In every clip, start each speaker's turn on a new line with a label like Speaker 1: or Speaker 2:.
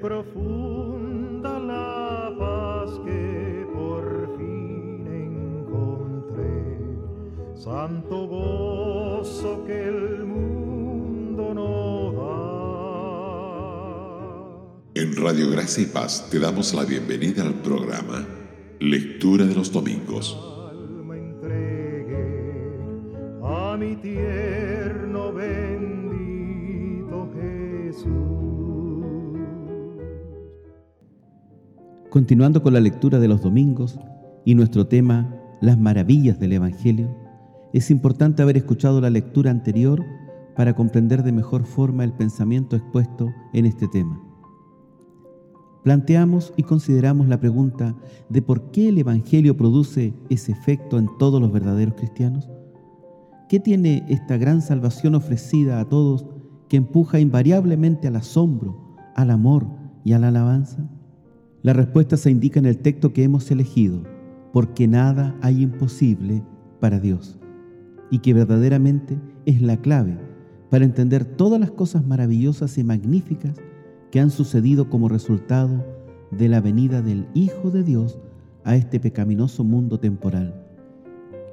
Speaker 1: profunda la paz que por fin encontré, santo gozo que el mundo no
Speaker 2: da. En Radio Gracia y Paz te damos la bienvenida al programa Lectura de los Domingos.
Speaker 1: Alma entregué a mi tierno
Speaker 3: Continuando con la lectura de los domingos y nuestro tema, las maravillas del Evangelio, es importante haber escuchado la lectura anterior para comprender de mejor forma el pensamiento expuesto en este tema. Planteamos y consideramos la pregunta de por qué el Evangelio produce ese efecto en todos los verdaderos cristianos. ¿Qué tiene esta gran salvación ofrecida a todos que empuja invariablemente al asombro, al amor y a la alabanza? La respuesta se indica en el texto que hemos elegido, porque nada hay imposible para Dios, y que verdaderamente es la clave para entender todas las cosas maravillosas y magníficas que han sucedido como resultado de la venida del Hijo de Dios a este pecaminoso mundo temporal.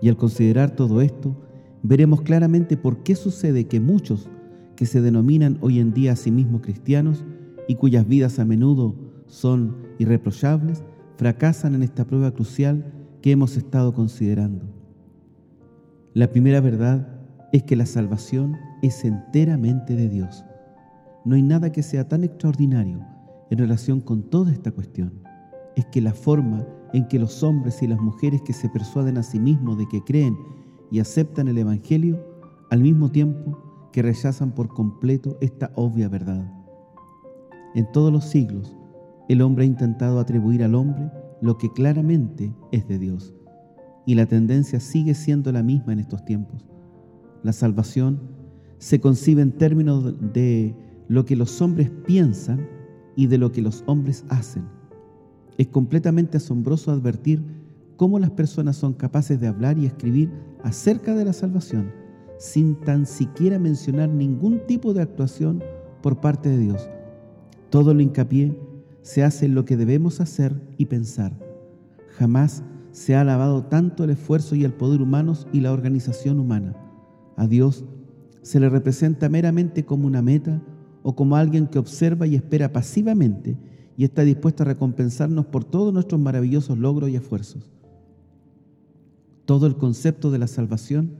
Speaker 3: Y al considerar todo esto, veremos claramente por qué sucede que muchos que se denominan hoy en día a sí mismos cristianos y cuyas vidas a menudo son irreprochables, fracasan en esta prueba crucial que hemos estado considerando. La primera verdad es que la salvación es enteramente de Dios. No hay nada que sea tan extraordinario en relación con toda esta cuestión. Es que la forma en que los hombres y las mujeres que se persuaden a sí mismos de que creen y aceptan el Evangelio, al mismo tiempo que rechazan por completo esta obvia verdad. En todos los siglos, el hombre ha intentado atribuir al hombre lo que claramente es de Dios. Y la tendencia sigue siendo la misma en estos tiempos. La salvación se concibe en términos de lo que los hombres piensan y de lo que los hombres hacen. Es completamente asombroso advertir cómo las personas son capaces de hablar y escribir acerca de la salvación sin tan siquiera mencionar ningún tipo de actuación por parte de Dios. Todo lo hincapié se hace lo que debemos hacer y pensar. Jamás se ha alabado tanto el esfuerzo y el poder humanos y la organización humana. A Dios se le representa meramente como una meta o como alguien que observa y espera pasivamente y está dispuesto a recompensarnos por todos nuestros maravillosos logros y esfuerzos. Todo el concepto de la salvación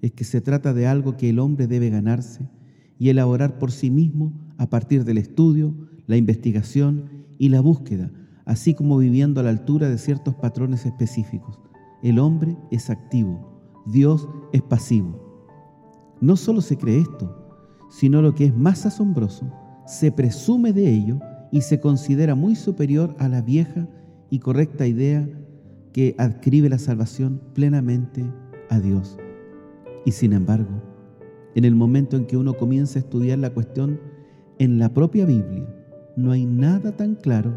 Speaker 3: es que se trata de algo que el hombre debe ganarse y elaborar por sí mismo a partir del estudio, la investigación y la búsqueda, así como viviendo a la altura de ciertos patrones específicos. El hombre es activo, Dios es pasivo. No solo se cree esto, sino lo que es más asombroso, se presume de ello y se considera muy superior a la vieja y correcta idea que adscribe la salvación plenamente a Dios. Y sin embargo, en el momento en que uno comienza a estudiar la cuestión en la propia Biblia, no hay nada tan claro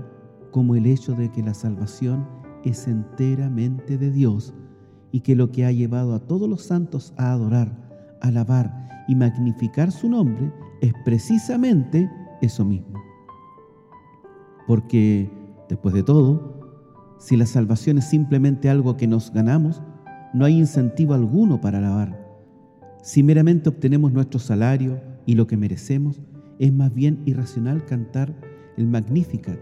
Speaker 3: como el hecho de que la salvación es enteramente de Dios y que lo que ha llevado a todos los santos a adorar, alabar y magnificar su nombre es precisamente eso mismo. Porque, después de todo, si la salvación es simplemente algo que nos ganamos, no hay incentivo alguno para alabar. Si meramente obtenemos nuestro salario y lo que merecemos, es más bien irracional cantar el Magnificat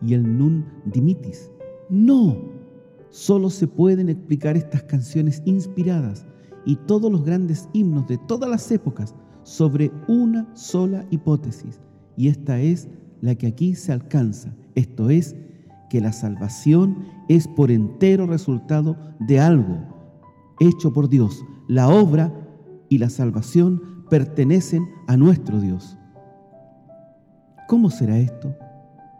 Speaker 3: y el Nun Dimitis. No, solo se pueden explicar estas canciones inspiradas y todos los grandes himnos de todas las épocas sobre una sola hipótesis, y esta es la que aquí se alcanza, esto es, que la salvación es por entero resultado de algo hecho por Dios. La obra y la salvación pertenecen a nuestro Dios. ¿Cómo será esto?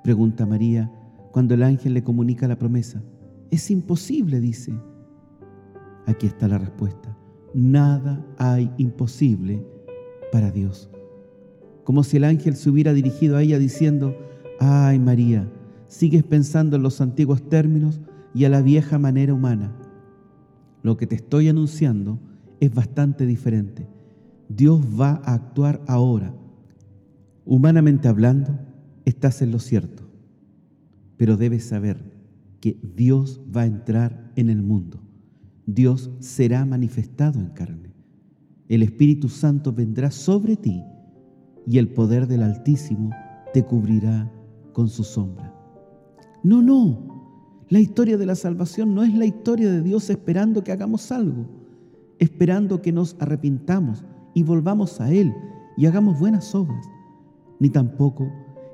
Speaker 3: pregunta María cuando el ángel le comunica la promesa. Es imposible, dice. Aquí está la respuesta. Nada hay imposible para Dios. Como si el ángel se hubiera dirigido a ella diciendo, ay María, sigues pensando en los antiguos términos y a la vieja manera humana. Lo que te estoy anunciando es bastante diferente. Dios va a actuar ahora Humanamente hablando, estás en lo cierto, pero debes saber que Dios va a entrar en el mundo. Dios será manifestado en carne. El Espíritu Santo vendrá sobre ti y el poder del Altísimo te cubrirá con su sombra. No, no. La historia de la salvación no es la historia de Dios esperando que hagamos algo, esperando que nos arrepintamos y volvamos a Él y hagamos buenas obras, ni tampoco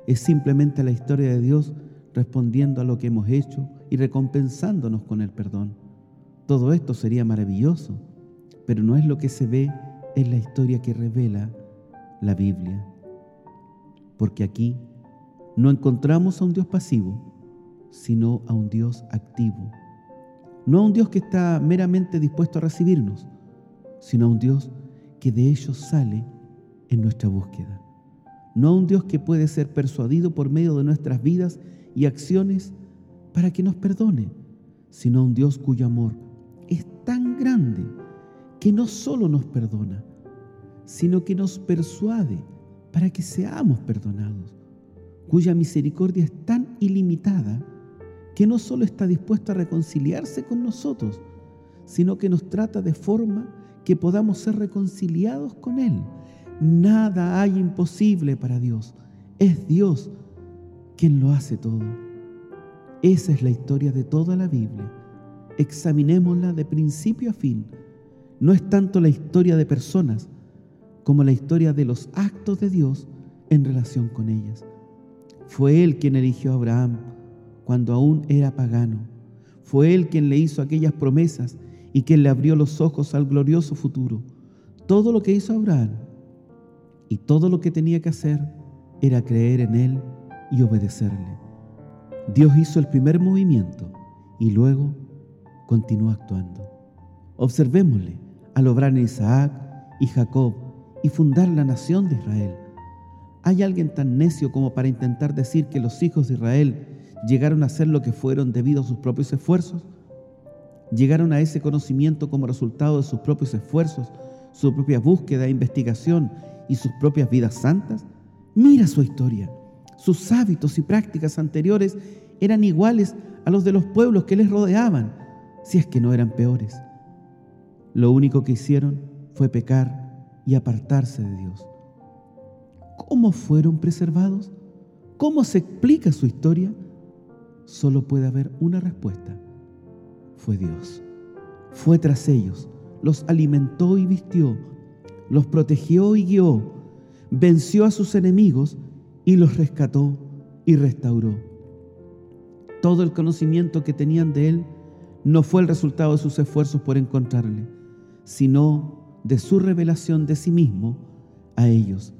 Speaker 3: es simplemente la historia de Dios respondiendo a lo que hemos hecho y recompensándonos con el perdón. Todo esto sería maravilloso, pero no es lo que se ve en la historia que revela la Biblia. Porque aquí no encontramos a un Dios pasivo, sino a un Dios activo. No a un Dios que está meramente dispuesto a recibirnos, sino a un Dios que de ellos sale en nuestra búsqueda. No a un Dios que puede ser persuadido por medio de nuestras vidas y acciones para que nos perdone, sino a un Dios cuyo amor es tan grande que no solo nos perdona, sino que nos persuade para que seamos perdonados, cuya misericordia es tan ilimitada que no solo está dispuesto a reconciliarse con nosotros, sino que nos trata de forma que podamos ser reconciliados con Él. Nada hay imposible para Dios. Es Dios quien lo hace todo. Esa es la historia de toda la Biblia. Examinémosla de principio a fin. No es tanto la historia de personas como la historia de los actos de Dios en relación con ellas. Fue Él quien eligió a Abraham cuando aún era pagano. Fue Él quien le hizo aquellas promesas y quien le abrió los ojos al glorioso futuro. Todo lo que hizo Abraham y todo lo que tenía que hacer era creer en Él y obedecerle. Dios hizo el primer movimiento y luego continuó actuando. Observémosle al obrar en Isaac y Jacob y fundar la nación de Israel. ¿Hay alguien tan necio como para intentar decir que los hijos de Israel llegaron a ser lo que fueron debido a sus propios esfuerzos? ¿Llegaron a ese conocimiento como resultado de sus propios esfuerzos, su propia búsqueda e investigación y sus propias vidas santas? Mira su historia. Sus hábitos y prácticas anteriores eran iguales a los de los pueblos que les rodeaban, si es que no eran peores. Lo único que hicieron fue pecar y apartarse de Dios. ¿Cómo fueron preservados? ¿Cómo se explica su historia? solo puede haber una respuesta. Fue Dios. Fue tras ellos, los alimentó y vistió, los protegió y guió, venció a sus enemigos y los rescató y restauró. Todo el conocimiento que tenían de Él no fue el resultado de sus esfuerzos por encontrarle, sino de su revelación de sí mismo a ellos.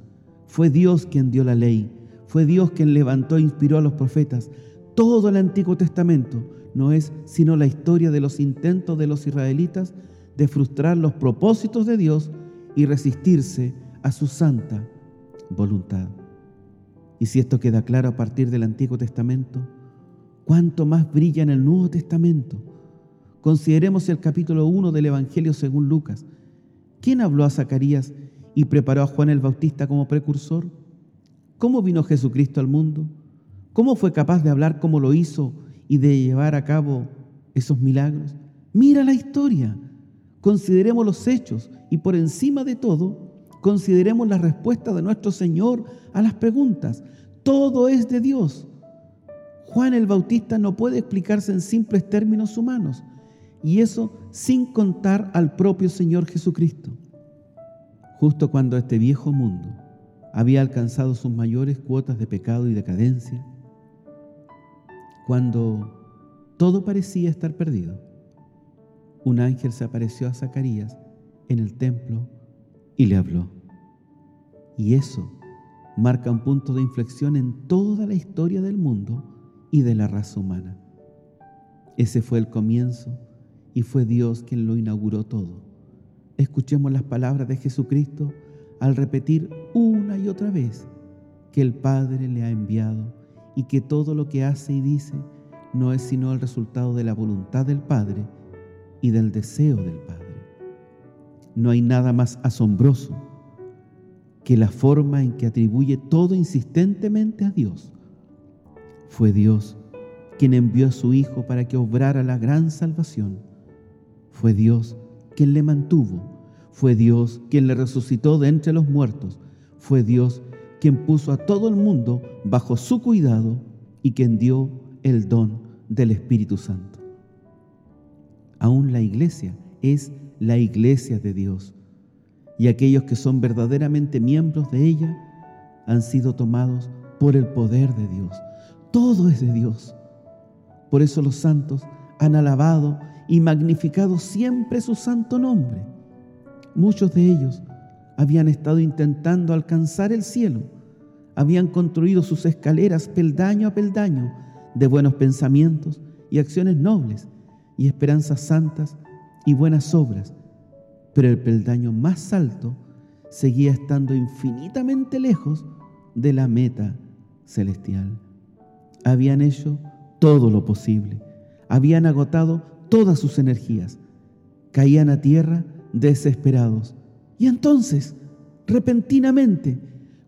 Speaker 3: Fue Dios quien dio la ley, fue Dios quien levantó e inspiró a los profetas, todo el Antiguo Testamento no es sino la historia de los intentos de los israelitas de frustrar los propósitos de Dios y resistirse a su santa voluntad. Y si esto queda claro a partir del Antiguo Testamento, ¿cuánto más brilla en el Nuevo Testamento? Consideremos el capítulo 1 del Evangelio según Lucas. ¿Quién habló a Zacarías y preparó a Juan el Bautista como precursor? ¿Cómo vino Jesucristo al mundo? ¿Cómo fue capaz de hablar como lo hizo y de llevar a cabo esos milagros? Mira la historia, consideremos los hechos y por encima de todo, consideremos la respuesta de nuestro Señor a las preguntas. Todo es de Dios. Juan el Bautista no puede explicarse en simples términos humanos, y eso sin contar al propio Señor Jesucristo. Justo cuando este viejo mundo había alcanzado sus mayores cuotas de pecado y decadencia, cuando todo parecía estar perdido, un ángel se apareció a Zacarías en el templo y le habló. Y eso marca un punto de inflexión en toda la historia del mundo y de la raza humana. Ese fue el comienzo y fue Dios quien lo inauguró todo. Escuchemos las palabras de Jesucristo al repetir una y otra vez que el Padre le ha enviado y que todo lo que hace y dice no es sino el resultado de la voluntad del Padre y del deseo del Padre. No hay nada más asombroso que la forma en que atribuye todo insistentemente a Dios, Fue Dios quien envió a su Hijo para que obrara la gran salvación. Fue Dios quien le mantuvo. Fue Dios quien le resucitó de entre los muertos. Fue Dios quien puso a todo el mundo bajo su cuidado y quien dio el don del Espíritu Santo. Aún la iglesia es la iglesia de Dios y aquellos que son verdaderamente miembros de ella han sido tomados por el poder de Dios. Todo es de Dios. Por eso los santos han alabado y magnificado siempre su santo nombre. Muchos de ellos habían estado intentando alcanzar el cielo, habían construido sus escaleras peldaño a peldaño de buenos pensamientos y acciones nobles y esperanzas santas y buenas obras, pero el peldaño más alto seguía estando infinitamente lejos de la meta celestial. Habían hecho todo lo posible, habían agotado todas sus energías, caían a tierra desesperados. Y entonces, repentinamente,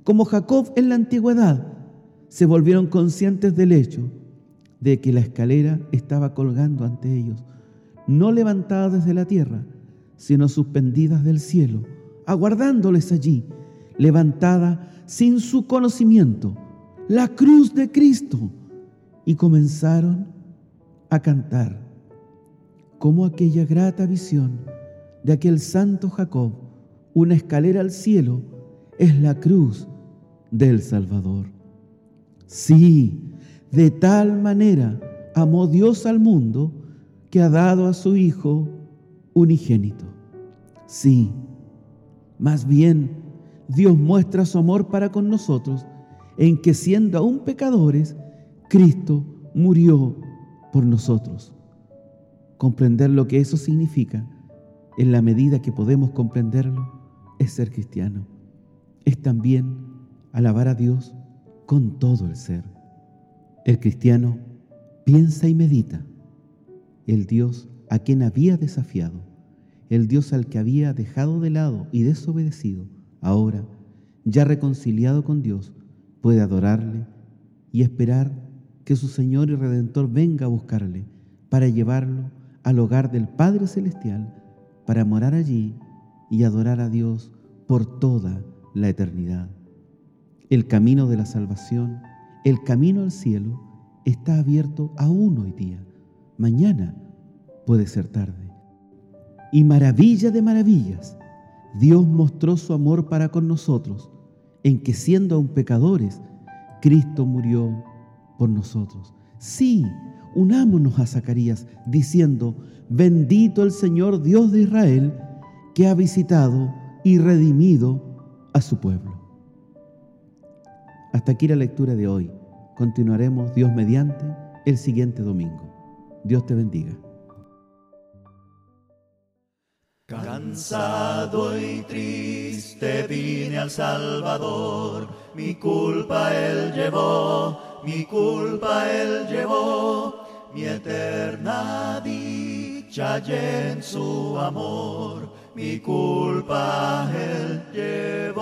Speaker 3: como Jacob en la antigüedad, se volvieron conscientes del hecho de que la escalera estaba colgando ante ellos, no levantada desde la tierra, sino suspendidas del cielo, aguardándoles allí, levantada sin su conocimiento, la cruz de Cristo, y comenzaron a cantar como aquella grata visión de aquel santo Jacob una escalera al cielo es la cruz del Salvador. Sí, de tal manera amó Dios al mundo que ha dado a su Hijo unigénito. Sí, más bien Dios muestra su amor para con nosotros en que siendo aún pecadores, Cristo murió por nosotros. Comprender lo que eso significa en la medida que podemos comprenderlo es ser cristiano. Es también alabar a Dios con todo el ser. El cristiano piensa y medita. El Dios a quien había desafiado, el Dios al que había dejado de lado y desobedecido, ahora, ya reconciliado con Dios, puede adorarle y esperar que su Señor y Redentor venga a buscarle para llevarlo al hogar del Padre Celestial, para morar allí y adorar a Dios por toda la eternidad. El camino de la salvación, el camino al cielo, está abierto aún hoy día. Mañana puede ser tarde. Y maravilla de maravillas, Dios mostró su amor para con nosotros, en que siendo aún pecadores, Cristo murió por nosotros. Sí, unámonos a Zacarías diciendo, bendito el Señor Dios de Israel, que ha visitado y redimido a su pueblo. Hasta aquí la lectura de hoy. Continuaremos Dios mediante el siguiente domingo. Dios te bendiga.
Speaker 4: Cansado y triste vine al Salvador, mi culpa él llevó, mi culpa él llevó, mi eterna dicha y en su amor mi culpa él llevó,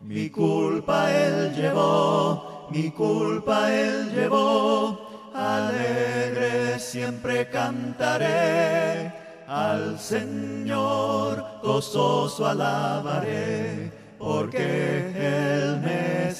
Speaker 4: mi culpa él llevó, mi culpa él llevó, alegre siempre cantaré, al Señor gozoso alabaré, porque él me